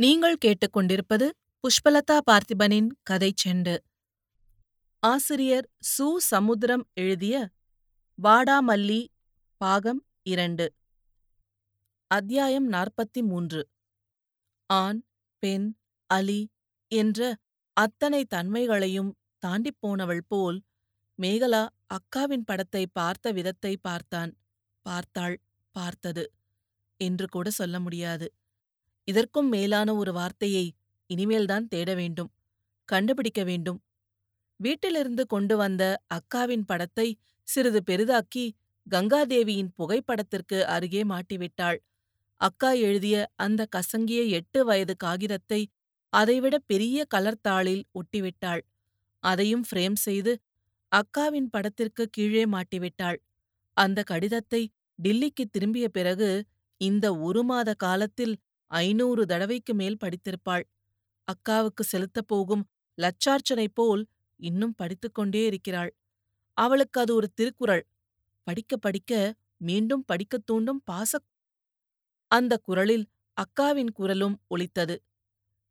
நீங்கள் கேட்டுக்கொண்டிருப்பது புஷ்பலதா பார்த்திபனின் கதைச் செண்டு. ஆசிரியர் சு. சமுத்திரம் எழுதிய வாடாமல்லி பாகம் இரண்டு. அத்தியாயம் நாற்பத்தி மூன்று ஆண் பெண் அலி என்ற அத்தனை தன்மைகளையும் தாண்டிப் போனவள் போல் மேகலா அக்காவின் படத்தை பார்த்த விதத்தை பார்த்தான். பார்த்தாள் பார்த்தது. என்று கூட சொல்ல முடியாது. இதற்கும் மேலான ஒரு வார்த்தையை இனிமேல்தான் தேட வேண்டும் கண்டுபிடிக்க வேண்டும். வீட்டிலிருந்து கொண்டு வந்த அக்காவின் படத்தை சிறிது பெரிதாக்கி கங்காதேவியின் புகைப்படத்திற்கு அருகே மாட்டிவிட்டாள். அக்கா எழுதிய அந்த கசங்கிய எட்டு வயது காகிதத்தை அதைவிட பெரிய கலர்த்தாளில் ஒட்டிவிட்டாள். அதையும் ஃப்ரேம் செய்து அக்காவின் படத்திற்கு கீழே மாட்டிவிட்டாள். அந்த கடிதத்தை டில்லிக்கு திரும்பிய பிறகு இந்த ஒரு மாத காலத்தில் ஐநூறு தடவைக்கு மேல் படித்திருப்பாள். அக்காவுக்கு செலுத்தப் போகும் லட்சார்ச்சனை போல் இன்னும் படித்துக்கொண்டே இருக்கிறாள். அவளுக்கு அது ஒரு திருக்குறள். படிக்க படிக்க மீண்டும் படிக்கத் தூண்டும் பாச அந்த குரலில் அக்காவின் குரலும் ஒலித்தது.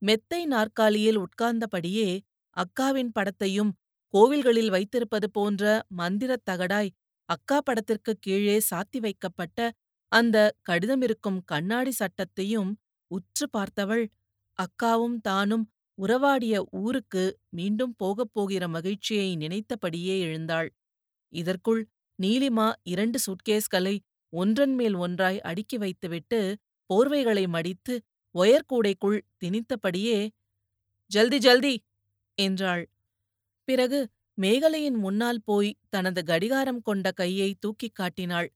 மெத்தை நாற்காலியில் உட்கார்ந்தபடியே அக்காவின் படத்தையும் கோவில்களில் வைத்திருப்பது போன்ற மந்திரத் தகடாய் அக்கா படத்திற்கு கீழே சாத்தி வைக்கப்பட்ட அந்த கடிதமிருக்கும் கண்ணாடி சட்டத்தையும் உற்று பார்த்தவள் அக்காவும் தானும் உறவாடிய ஊருக்கு மீண்டும் போகப் போகிற மகிழ்ச்சியை நினைத்தபடியே எழுந்தாள். இதற்குள் நீலிமா இரண்டு சூட்கேஸ்களை ஒன்றன் மேல் ஒன்றாய் அடுக்கி வைத்துவிட்டு போர்வைகளை மடித்து ஒயர்கூடைக்குள் திணித்தபடியே ஜல்தி ஜல்தி! என்றாள். பிறகு மேகலையின் முன்னால் போய் தனது கடிகாரம் கொண்ட கையை தூக்கிக் காட்டினாள்.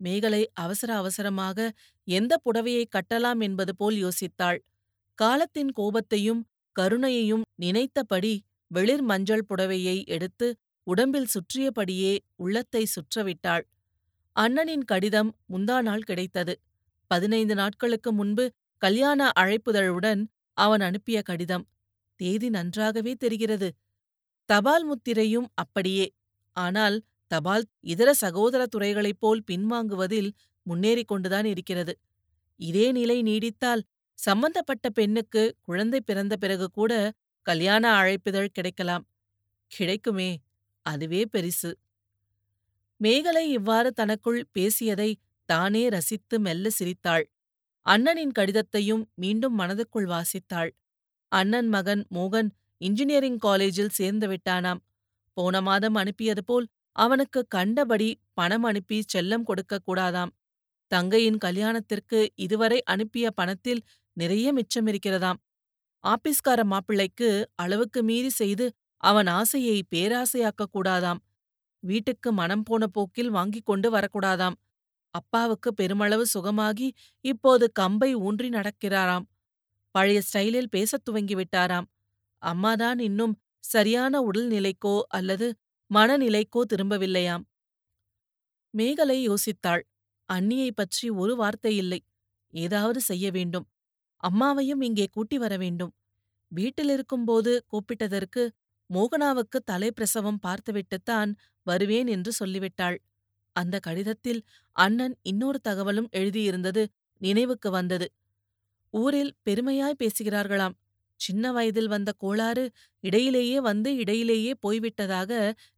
மேகலை அவசர அவசரமாக எந்த புடவையை கட்டலாம் என்பது போல் யோசித்தாள். காலத்தின் கோபத்தையும் கருணையையும் நினைத்தபடி வெளிர் மஞ்சள் புடவையை எடுத்து உடம்பில் சுற்றியபடியே உள்ளத்தை சுற்றவிட்டாள். அண்ணனின் கடிதம் முந்தா நாள் கிடைத்தது. பதினைந்து நாட்களுக்கு முன்பு கல்யாண அழைப்புதழுடன் அவன் அனுப்பிய கடிதம். தேதி நன்றாகவே தெரிகிறது. தபால் முத்திரையும் அப்படியே. ஆனால் தபால் இதர சகோதர துறைகளைப் போல் பின்வாங்குவதில் முன்னேறிக் கொண்டுதான் இருக்கிறது. இதே நிலை நீடித்தால் சம்பந்தப்பட்ட பெண்ணுக்கு குழந்தை பிறந்த பிறகு கூட கல்யாண அழைப்பிதழ் கிடைக்கலாம். கிடைக்குமே அதுவே பெரிசு. மேகலை இவ்வாறு தனக்குள் பேசியதை தானே ரசித்து மெல்ல சிரித்தாள். அண்ணனின் கடிதத்தையும் மீண்டும் மனதுக்குள் வாசித்தாள். அண்ணன் மகன் மோகன் இன்ஜினியரிங் காலேஜில் சேர்ந்து விட்டானாம். போன மாதம் அனுப்பியது போல் அவனுக்கு கண்டபடி பணம் அனுப்பி செல்லம் கொடுக்க கூடாதாம். தங்கையின் கல்யாணத்திற்கு இதுவரை அனுப்பிய பணத்தில் நிறைய மிச்சமிருக்கிறதாம் ஆபீஸ்கார மாப்பிள்ளைக்கு அளவுக்கு மீறி செய்து அவன் ஆசையை பேராசையாக்கக் கூடாதாம். வீட்டுக்கு மனம் போன போக்கில் வாங்கிக் கொண்டு வரக்கூடாதாம். அப்பாவுக்கு பெருமளவு சுகமாகி இப்போது கம்பை ஊன்றி நடக்கிறாராம். பழைய ஸ்டைலில் பேசத் துவங்கிவிட்டாராம் அம்மாதான் இன்னும் சரியான உடல்நிலைக்கோ அல்லது மனநிலைக்கோ திரும்பவில்லையாம். மேகலை யோசித்தாள். அண்ணியைப் பற்றி ஒரு வார்த்தை இல்லை. ஏதாவது செய்ய வேண்டும். அம்மாவையும் இங்கே கூட்டி வர வேண்டும். வீட்டிலிருக்கும்போது கூப்பிட்டதற்கு மோகனாவுக்கு தலைப்பிரசவம் பார்த்துவிட்டுத்தான் வருவேன் என்று சொல்லிவிட்டாள். அந்த கடிதத்தில் அண்ணன் இன்னொரு தகவலும் எழுதியிருந்தது நினைவுக்கு வந்தது. ஊரில் பெருமையாய் பேசுகிறார்களாம். சின்ன வயதில் வந்த கோளாறு இடையிலேயே வந்து இடையிலேயே போய்விட்டதாக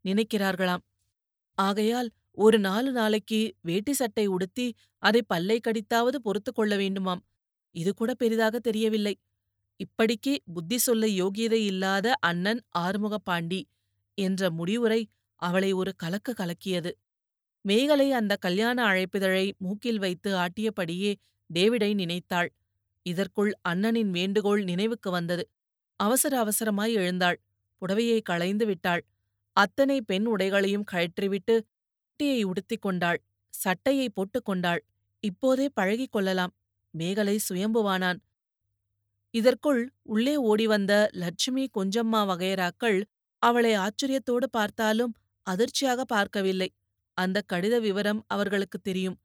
நினைக்கிறார்களாம். ஆகையால் ஒரு நாலு நாளைக்கு வேட்டி சட்டை உடுத்தி அதை பல்லை கடித்தாவது பொறுத்து கொள்ள வேண்டுமாம். இது கூட பெரிதாக தெரியவில்லை. இப்படிக்கு புத்தி சொல்ல யோகியதை இல்லாத அண்ணன் ஆறுமுகப்பாண்டி என்ற முடிவுரை அவளை ஒரு கலக்கு கலக்கியது. மேகலை அந்த கல்யாண அழைப்பிதழை மூக்கில் வைத்து ஆட்டியபடியே டேவிடை நினைத்தாள். இதற்குள் அண்ணனின் வேண்டுகோள் நினைவுக்கு வந்தது. அவசர அவசரமாய் எழுந்தாள். புடவையை களைந்து விட்டாள். அத்தனை பெண் உடைகளையும் கழற்றிவிட்டு குட்டியை உடுத்திக் கொண்டாள். சட்டையை போட்டுக் கொண்டாள். இப்போதே பழகிக் கொள்ளலாம். மேகலை சுயம்புவானான். இதற்குள் உள்ளே ஓடிவந்த லட்சுமி கொஞ்சம்மா வகையராக்கள் அவளை ஆச்சரியத்தோடு பார்த்தாலும் அதிர்ச்சியாக பார்க்கவில்லை. அந்த கடித விவரம் அவர்களுக்கு தெரியும்.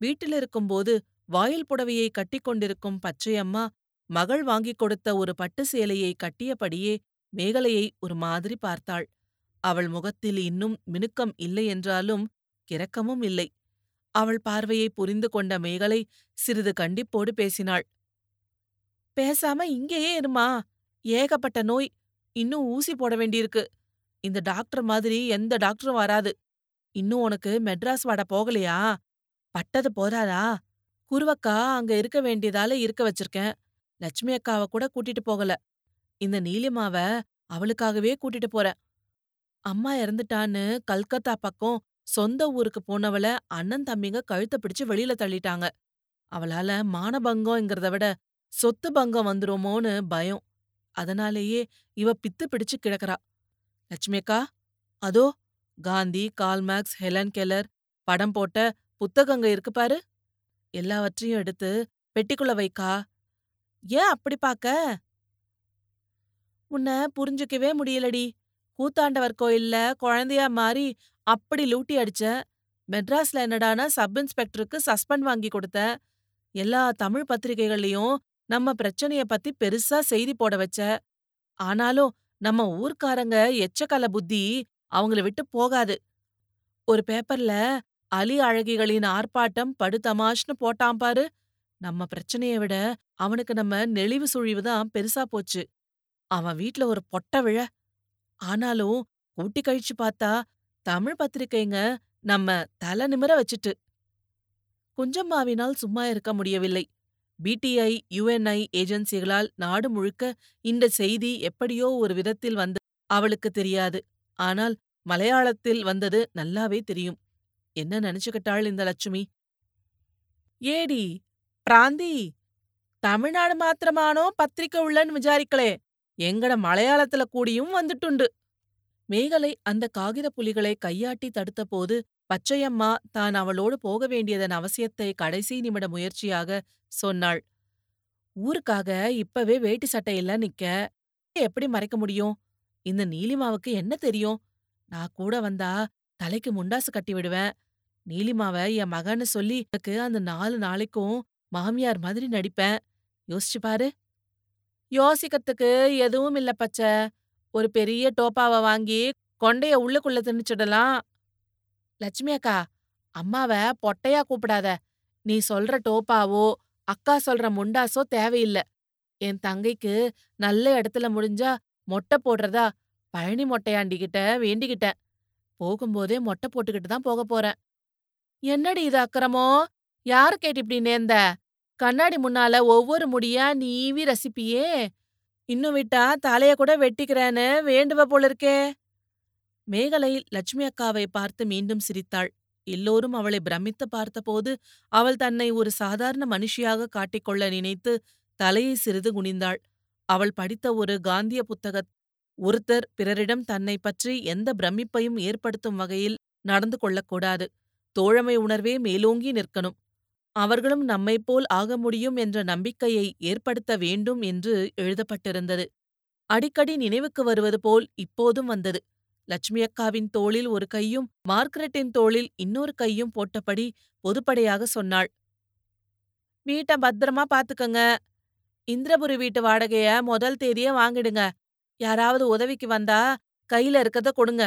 வீட்டிலிருக்கும்போது வாயில் புடவையை கட்டிக்கொண்டிருக்கும் பச்சையம்மா மகள் வாங்கிக் கொடுத்த ஒரு பட்டு சேலையை கட்டியபடியே மேகலையை ஒரு மாதிரி பார்த்தாள். அவள் முகத்தில் இன்னும் மினுக்கம் இல்லை என்றாலும் கிறக்கமும் இல்லை. அவள் பார்வையை புரிந்து கொண்ட மேகலை சிறிது கண்டிப்போடு பேசினாள். பேசாம இங்கேயே இருமா ஏகப்பட்ட நோய் இன்னும் ஊசி போட வேண்டியிருக்கு. இந்த டாக்டர் மாதிரி எந்த டாக்டரும் வராது. இன்னும் உனக்கு மெட்ராஸ் வாட போகலையா? பட்டது போதாதா? குருவக்கா அங்க இருக்க வேண்டியதால இருக்க வச்சிருக்கேன். லட்சுமி அக்காவ கூட கூட்டிட்டு போகல. இந்த நீலிமாவ அவளுக்காகவே கூட்டிட்டு போறேன். அம்மா இறந்துட்டான்னு கல்கத்தா பக்கம் சொந்த ஊருக்கு போனவள அண்ணன் தம்பிங்க கழுத்த பிடிச்சு வெளியில தள்ளிட்டாங்க. அவளால மானபங்கம்ங்கிறத விட சொத்து பங்கம் வந்துருமோன்னு பயம். அதனாலேயே இவ பித்து பிடிச்சு கிடக்குறா. லட்சுமிக்கா அதோ காந்தி கால்மேக்ஸ் ஹெலன் கெலர் படம் போட்ட புத்தகங்க இருக்கு பாரு. எல்லாவற்றையும் எடுத்து பெட்டிக்குள்ள வைக்கா. ஏன் அப்படி பாக்க? உன்னை புரிஞ்சுக்கவே முடியலடி. கூத்தாண்டவர் கோயில்ல குழந்தையா மாறி அப்படி லூட்டி அடிச்ச மெட்ராஸ்ல என்னடானா சப் இன்ஸ்பெக்டருக்கு சஸ்பெண்ட் வாங்கி கொடுத்த எல்லா தமிழ் பத்திரிகைகள்லயும் நம்ம பிரச்சனைய பத்தி பெருசா செய்தி போட வச்ச ஆனாலும் நம்ம ஊர்க்காரங்க எச்சக்கல புத்தி அவங்கள விட்டு போகாது. ஒரு பேப்பர்ல அலி அழகிகளின் ஆர்ப்பாட்டம் படுதமாஷ்னு போட்டான் பாரு. நம்ம பிரச்சனைய விட அவனுக்கு நம்ம நெளிவு சுழிவு தான் பெருசா போச்சு. அவன் வீட்ல ஒரு பொட்ட விழ. ஆனாலும் கூட்டி கழிச்சு பார்த்தா தமிழ் பத்திரிக்கைங்க நம்ம தலை நிமிர வச்சுட்டு. குஞ்சம்மாவினால் சும்மா இருக்க முடியவில்லை. பிடிஐ யுஎன்ஐ ஏஜென்சிகளால் நாடு முழுக்க இந்த செய்தி எப்படியோ ஒரு விதத்தில் வந்து அவளுக்கு தெரியாது. ஆனால் மலையாளத்தில் வந்தது நல்லாவே தெரியும். என்ன நினைச்சுக்கிட்டாள் இந்த லட்சுமி? ஏடி பிராந்தி தமிழ்நாடு மாத்திரமானோ பத்திரிக்கை உள்ளன்னு விசாரிக்கலே. எங்கட மலையாளத்துல கூடியும் வந்துட்டுண்டு. மேகலை அந்த காகித புலிகளை கையாட்டி தடுத்தபோது பச்சையம்மா தான் அவளோடு போக வேண்டியதன் அவசியத்தை கடைசி நிமிட முயற்சியாக சொன்னாள். ஊருக்காக இப்பவே வேட்டி சட்டையில நிக்க. எப்படி மறைக்க முடியும்? இந்த நீலிமாவுக்கு என்ன தெரியும்? நான் கூட வந்தா தலைக்கு முண்டாசு கட்டி விடுவேன். நீலிமாவ என் மகன்னு சொல்லி எனக்கு அந்த நாலு நாளைக்கும் மாமியார் மாதிரி நடிப்பேன். யோசிச்சு பாரு. யோசிக்கிறதுக்கு எதுவும் இல்ல பச்சை. ஒரு பெரிய டோப்பாவ வாங்கி கொண்டைய உள்ளுக்குள்ள திணிச்சிடலாம். லட்சுமி அக்கா அம்மாவ பொட்டையா கூப்பிடாத. நீ சொல்ற டோப்பாவோ அக்கா சொல்ற முண்டாசோ தேவையில்ல. என் தங்கைக்கு நல்ல இடத்துல முடிஞ்சா மொட்டை போடுறதா பழனி மொட்டையாண்டிகிட்ட வேண்டிக்கிட்டேன். போகும்போதே மொட்டை போட்டுக்கிட்டு தான் போக போறேன். என்னடி இது அக்கிரமோ யாரு கேட்டு இப்படி நேர்ந்த? கண்ணாடி முன்னால ஒவ்வொரு முடியா நீவி ரசிப்பியே? இன்னும் விட்டா தலைய கூட வெட்டிக்கிறேன்னு வேண்டுவ போல இருக்கே. மேகலை லட்சுமி அக்காவை பார்த்து மீண்டும் சிரித்தாள். எல்லோரும் அவளை பிரமித்து பார்த்தபோது அவள் தன்னை ஒரு சாதாரண மனுஷியாக காட்டிக்கொள்ள நினைத்து தலையை சிறிது குனிந்தாள். அவள் படித்த ஒரு காந்திய புத்தக ஒருத்தர் பிறரிடம் தன்னை பற்றி எந்த பிரமிப்பையும் ஏற்படுத்தும் வகையில் நடந்து கொள்ளக்கூடாது தோழமை உணர்வே மேலோங்கி நிற்கணும். அவர்களும் நம்மைப்போல் ஆக முடியும் என்ற நம்பிக்கையை ஏற்படுத்த வேண்டும் என்று எழுதப்பட்டிருந்தது. அடிக்கடி நினைவுக்கு வருவது போல் இப்போதும் வந்தது. லட்சுமியக்காவின் தோளில் ஒரு கையும் மார்கரெட்டின் தோளில் இன்னொரு கையும் போட்டபடி பொதுப்படையாக சொன்னாள். வீட்டை பத்திரமா பாத்துக்கங்க. இந்திரபுரி வீட்டு வாடகைய முதல் தேதியே வாங்கிடுங்க. யாராவது உதவிக்கு வந்தா கையில இருக்கத கொடுங்க.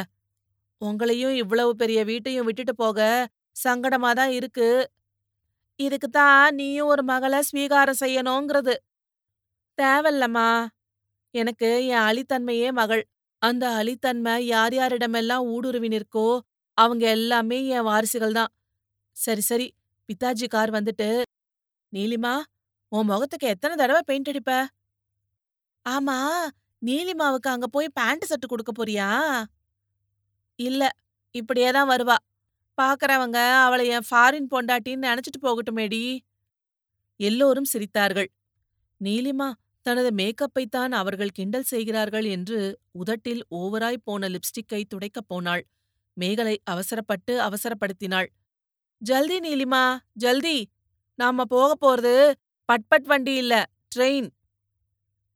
உங்களையும் இவ்வளவு பெரிய வீட்டையும் விட்டுட்டு போக சங்கடமா தான் இருக்கு. இதுக்கு தான் நீயும் ஒரு மகளை ஸ்வீகாரம் செய்யணுங்கிறது. தேவல்லம்மா எனக்கு என் அலித்தன்மையே மகள். அந்த அலித்தன்மை யார் யாரிடமெல்லாம் ஊடுருவி நிற்கோ அவங்க எல்லாமே என் வாரிசுகள் தான். சரி சரி. பித்தாஜி கார் வந்துட்டு நீலிமா உன் முகத்துக்கு எத்தனை தடவை பெயிண்ட் அடிப்ப? ஆமா. நீலிமாவுக்கு அங்க போய் பேண்ட் சட்டு கொடுக்க போறியா? இல்ல. இப்படியே தான் வருவா. பாக்குறவங்க அவளை என் ஃபாரின் பொண்டாட்டின்னு நினைச்சிட்டு போகட்டுமேடி. எல்லோரும் சிரித்தார்கள். நீலிமா தனது மேக்கப்பைத்தான் அவர்கள் கிண்டல் செய்கிறார்கள் என்று உதட்டில் ஓவராய் போன லிப்ஸ்டிக்கை துடைக்கப் போனாள். மேகலை அவசரப்பட்டு அவசரப்படுத்தினாள். ஜல்தி நீலிமா ஜல்தி! நாம போக போறது. பட்பட் வண்டி இல்ல ட்ரெயின்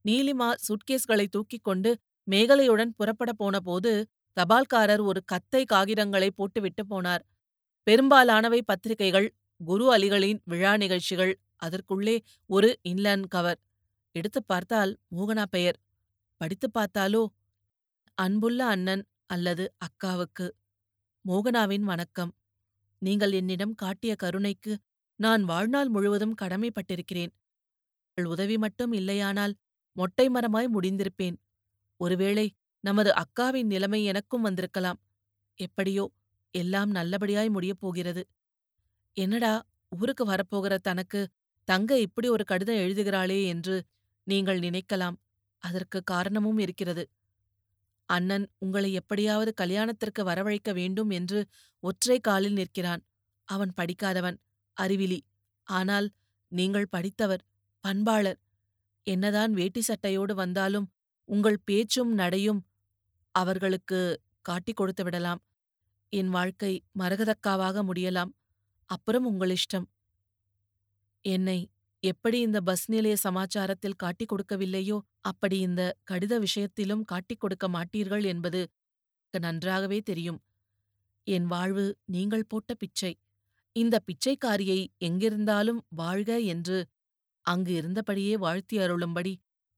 நீலிமா சுட்கேஸ்களை தூக்கிக் கொண்டு மேகலையுடன் புறப்பட போனபோது தபால்காரர் ஒரு கத்தை காகிதங்களை போட்டுவிட்டு போனார். பெரும்பாலானவை பத்திரிகைகள் குரு அலிகளின் விழா நிகழ்ச்சிகள் அதற்குள்ளே ஒரு இன்லேண்ட் கவர். எடுத்துப் பார்த்தால் மோகனா பெயர். படித்துப் பார்த்தாலோ அன்புள்ள அண்ணன் அல்லது அக்காவுக்கு. மோகனாவின் வணக்கம். நீங்கள் என்னிடம் காட்டிய கருணைக்கு நான் வாழ்நாள் முழுவதும் கடமைப்பட்டிருக்கிறேன். உங்கள் உதவி மட்டும் இல்லையானால் மொட்டை மரமாய் முடிந்திருப்பேன். ஒருவேளை நமது அக்காவின் நிலைமை எனக்கும் வந்திருக்கலாம். எப்படியோ எல்லாம் நல்லபடியாய் முடியப் போகிறது. என்னடா ஊருக்கு வரப்போகிற தனக்கு தங்க இப்படி ஒரு கடிதம் எழுதுகிறாளே என்று நீங்கள் நினைக்கலாம். அதற்கு காரணமும் இருக்கிறது. அண்ணன் உங்களை எப்படியாவது கல்யாணத்திற்கு வரவழைக்க வேண்டும் என்று ஒற்றை காலில் நிற்கிறான். அவன் படிக்காதவன் அறிவிலி. ஆனால் நீங்கள் படித்தவர் பண்பாளர். என்னதான் வேட்டி சட்டையோடு வந்தாலும் உங்கள் பேச்சும் நடையும் அவர்களுக்கு காட்டிக் கொடுத்து விடலாம். என் வாழ்க்கை மரகதக்காவாக முடியலாம். அப்புறம் உங்கள் இஷ்டம். என்னை எப்படி இந்த பஸ் நிலைய சமாச்சாரத்தில் காட்டிக் கொடுக்கவில்லையோ அப்படி இந்த கடித விஷயத்திலும் காட்டிக் கொடுக்க மாட்டீர்கள் என்பது நன்றாகவே தெரியும். என் வாழ்வு நீங்கள் போட்ட பிச்சை. இந்த பிச்சைக்காரியை எங்கிருந்தாலும் வாழ்க என்று அங்கு இருந்தபடியே வாழ்த்தி அருளும்படி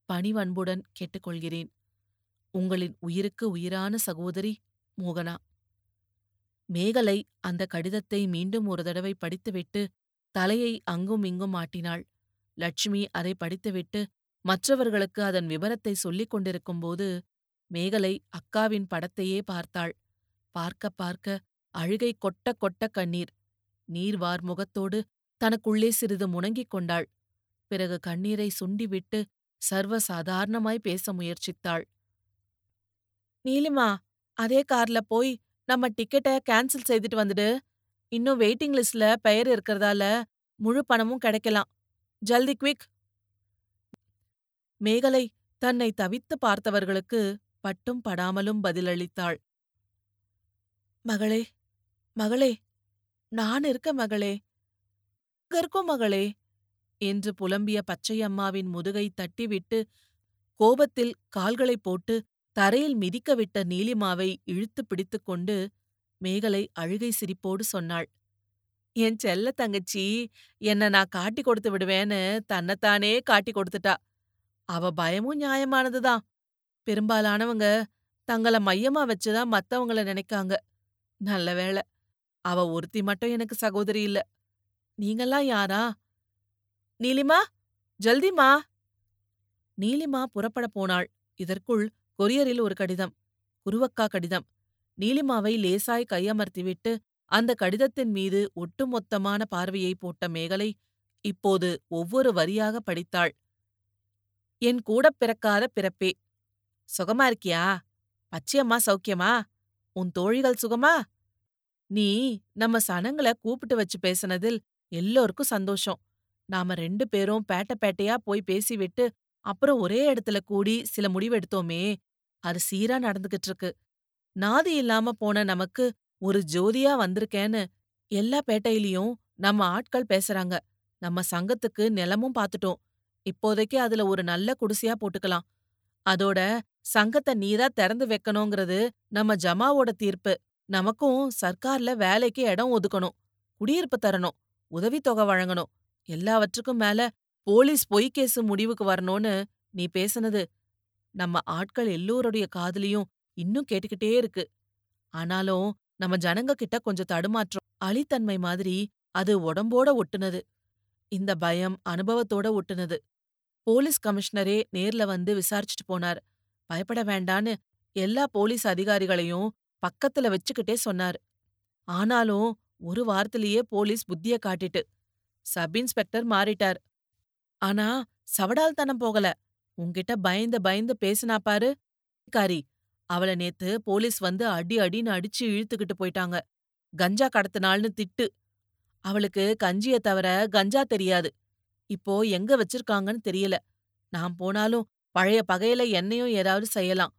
பணிவன்புடன் கேட்டுக்கொள்கிறேன். உங்களின் உயிருக்கு உயிரான சகோதரி மோகனா. மேகலை அந்த கடிதத்தை மீண்டும் ஒரு தடவை படித்துவிட்டு தலையை அங்கும் இங்கும் ஆட்டினாள். லட்சுமி அதை படித்துவிட்டு மற்றவர்களுக்கு அதன் விவரத்தை சொல்லிக் கொண்டிருக்கும்போது மேகலை அக்காவின் படத்தையே பார்த்தாள். பார்க்க பார்க்க அழுகை கொட்ட கொட்ட கண்ணீர். நீர்வார் முகத்தோடு தனக்குள்ளே சிறிது முணங்கிக் கொண்டாள். பிறகு கண்ணீரை சுண்டிவிட்டு சர்வசாதாரணமாய் பேச முயற்சித்தாள். நீலிமா அதே கார்ல போய் நம்ம டிக்கெட்ட கேன்சல் செய்துட்டு வந்துடு. இன்னும் வெயிட்டிங் லிஸ்ட்ல பெயர் இருக்கிறதால முழு பணமும் கிடைக்கலாம். ஜல்தி குவிக் மேகலை தன்னை தவித்து பார்த்தவர்களுக்கு பட்டும் படாமலும் பதிலளித்தாள். மகளே மகளே நான் இருக்க மகளே இங்க இருக்கோம் மகளே என்று புலம்பிய பச்சையம்மாவின் முதுகை தட்டிவிட்டு கோபத்தில் கால்களைப் போட்டு தரையில் மிதிக்கவிட்ட நீலிமாவை இழுத்து பிடித்துக்கொண்டு மேகலை அழுகை சிரிப்போடு சொன்னாள். என் செல்ல தங்கச்சி என்ன நான் காட்டி கொடுத்து விடுவேன்னு தன்னைத்தானே காட்டி கொடுத்துட்டா. அவ பயமும் நியாயமானதுதான் பெரும்பாலானவங்க தங்கள மையமா வச்சுதான் மத்தவங்கள நினைக்காங்க. நல்ல வேளை அவ ஒருத்தி மட்டும் எனக்கு சகோதரி இல்ல. நீங்கெல்லாம் யாரா? நீலிமா? ஜல்திமா? நீலிமா புறப்பட போனாள். இதற்குள் கொரியரில் ஒரு கடிதம். குருவக்கா கடிதம். நீலிமாவை லேசாய் கையமர்த்திவிட்டு அந்த கடிதத்தின் மீது ஒட்டுமொத்தமான பார்வையை போட்ட மேகலை இப்போது ஒவ்வொரு வரியாக படித்தாள். என் கூடப் பிறக்காத பிறப்பே. சுகமா இருக்கியா? பச்சையம்மா சௌக்கியமா? உன் தோழிகள் சுகமா? நீ நம்ம சனங்கள கூப்பிட்டு வச்சு பேசினதில் எல்லோருக்கும் சந்தோஷம். நாம ரெண்டு பேரும் பேட்ட பேட்டையா போய் பேசிவிட்டு அப்புறம் ஒரே இடத்துல கூடி சில முடிவெடுத்தோமே அது சீரா நடந்துகிட்டு இருக்கு நாதி இல்லாம போன நமக்கு ஒரு ஜோதியா வந்திருக்கேன்னு எல்லா பேட்டையிலயும் நம்ம ஆட்கள் பேசுறாங்க. நம்ம சங்கத்துக்கு நிலமும் பாத்துட்டோம். இப்போதைக்கு அதுல ஒரு நல்ல குடிசையா போட்டுக்கலாம். அதோட சங்கத்தை நீரா திறந்து வைக்கணுங்கிறது நம்ம ஜமாவோட தீர்ப்பு. நமக்கும் சர்க்கார்ல வேலைக்கு இடம் ஒதுக்கணும். குடியிருப்பு தரணும். உதவித்தொகை வழங்கணும். எல்லாவற்றுக்கும் மேல போலீஸ் பொய்க்கேசு முடிவுக்கு வரணும்னு நீ பேசுனது நம்ம ஆட்கள் எல்லோருடைய காதுலயும் இன்னும் கேட்டுக்கிட்டே இருக்கு. ஆனாலும் நம்ம ஜனங்க கிட்ட கொஞ்சம் தடுமாற்றம் அழித்தன்மை மாதிரி அது உடம்போட ஒட்டுனது. இந்த பயம் அனுபவத்தோட ஒட்டுனது. போலீஸ் கமிஷனரே நேர்ல வந்து விசாரிச்சுட்டு போனார். பயப்பட வேண்டான்னு எல்லா போலீஸ் அதிகாரிகளையும் பக்கத்துல வச்சுக்கிட்டே சொன்னார். ஆனாலும் ஒரு வாரத்திலேயே போலீஸ் புத்திய காட்டிட்டு. சப் இன்ஸ்பெக்டர் மாறிட்டார். ஆனா சவடால்தனம் போகல. உன்கிட்ட பயந்து பயந்து பேசினா பாரு. காரி அவள நேத்து போலீஸ் வந்து அடி அடின்னு அடிச்சு இழுத்துக்கிட்டு போயிட்டாங்க. கஞ்சா கடத்தினாள்னு திட்டு. அவளுக்கு கஞ்சிய தவிர கஞ்சா தெரியாது. இப்போ எங்க வச்சிருக்காங்கன்னு தெரியல. நான் போனாலும் பழைய பகையில என்னையும் ஏதாவது செய்யலாம்.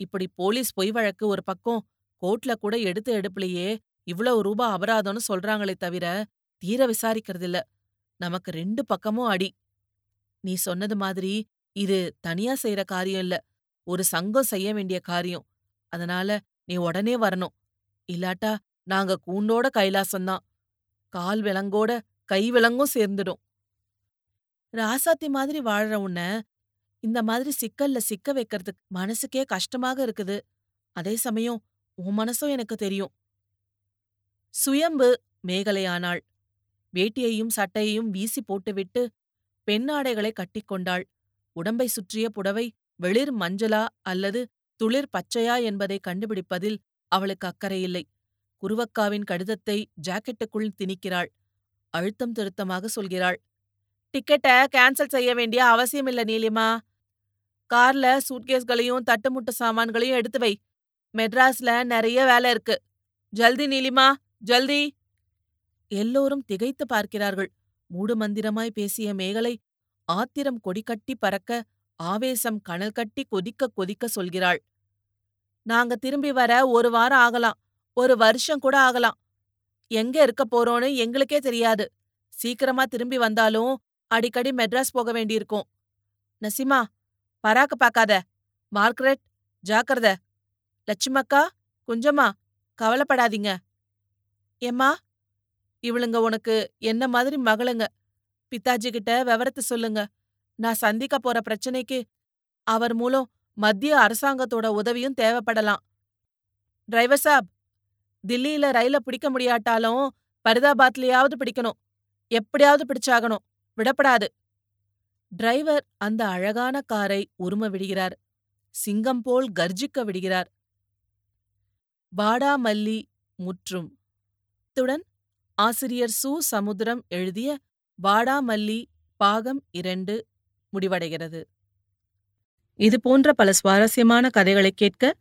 இப்படி போலீஸ் பொய் வழக்கு ஒரு பக்கம் கோர்ட்ல கூட எடுத்து எடுப்புலயே இவ்வளவு ரூபா அபராதம்னு சொல்றாங்களே தவிர தீர விசாரிக்கிறதில்ல. நமக்கு ரெண்டு பக்கமும் அடி. நீ சொன்னது மாதிரி இது தனியா செய்யற காரியம் இல்ல. ஒரு சங்கம் செய்ய வேண்டிய காரியம். அதனால நீ உடனே வரணும். இல்லாட்டா நாங்க கூண்டோட கைலாசம்தான். கால் விலங்கோட கை விலங்கும் சேர்ந்துடும். ராசாத்தி மாதிரி வாழற உன்ன இந்த மாதிரி சிக்கல்ல சிக்க வைக்கிறதுக்கு மனசுக்கே கஷ்டமாக இருக்குது. அதே சமயம் உன் மனசும் எனக்கு தெரியும். சுயம்பு மேகலையானாள். வேட்டியையும் சட்டையையும் வீசி போட்டுவிட்டு பெண்ணாடைகளை கட்டிக்கொண்டாள். உடம்பை சுற்றிய புடவை வெளிர் மஞ்சளா அல்லது துளிர் பச்சையா என்பதை கண்டுபிடிப்பதில் அவளுக்கு அக்கறையில்லை குருவக்காவின் கடிதத்தை ஜாக்கெட்டுக்குள் திணிக்கிறாள். அழுத்தம் திருத்தமாக சொல்கிறாள். டிக்கெட்ட கேன்சல் செய்ய வேண்டிய அவசியமில்ல நீலிமா. கார்ல சூட்கேஸ்களையும் தட்டுமுட்டு சாமான்களையும் எடுத்து வை. மெட்ராஸ்ல நிறைய வேலை இருக்கு. ஜல்தி நீலிமா ஜல்தி. எல்லோரும் திகைத்து பார்க்கிறார்கள். மூடுமந்திரமாய் பேசிய மேகலை ஆத்திரம் கொடிகட்டி பறக்க ஆவேசம் கனல் கட்டி கொதிக்க கொதிக்க சொல்கிறாள். நாங்க திரும்பி வர ஒரு வாரம் ஆகலாம். ஒரு வருஷம் கூட ஆகலாம். எங்க இருக்க போறோம்னு எங்களுக்கே தெரியாது. சீக்கிரமா திரும்பி வந்தாலும் அடிக்கடி மெட்ராஸ் போக வேண்டியிருக்கும். நசிமா பராக்க பாக்காத. மார்க்ரெட் ஜாக்கிரத. லட்சுமக்கா குஞ்சம்மா கவலைப்படாதீங்க. ஏம்மா இவளுங்க உனக்கு என்ன மாதிரி மகளுங்க? பித்தாஜி கிட்ட விவரத்தை சொல்லுங்க. நான் சந்திக்க போற பிரச்சனைக்கு அவர் மூலம் மத்திய அரசாங்கத்தோட உதவியும் தேவைப்படலாம். டிரைவர் சாப் தில்லியில ரயில பிடிக்க முடியாட்டாலும் பரிதாபாத்லயாவது பிடிக்கணும். எப்படியாவது பிடிச்சாகணும். விடப்படாது. டிரைவர் அந்த அழகான காரை உரும விடுகிறார். சிங்கம் போல் கர்ஜிக்க விடுகிறார். வாடாமல்லி முற்றும். இத்துடன் ஆசிரியர் சு. சமுத்திரம் எழுதிய வாடாமல்லி பாகம் இரண்டு முடிவடைகிறது. இது போன்ற பல சுவாரஸ்யமான கதைகளை கேட்க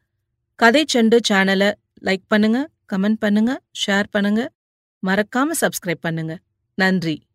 கதை செண்டு சேனலை லைக் பண்ணுங்க கமெண்ட் பண்ணுங்க ஷேர் பண்ணுங்க. மறக்காம சப்ஸ்கிரைப் பண்ணுங்க. நன்றி.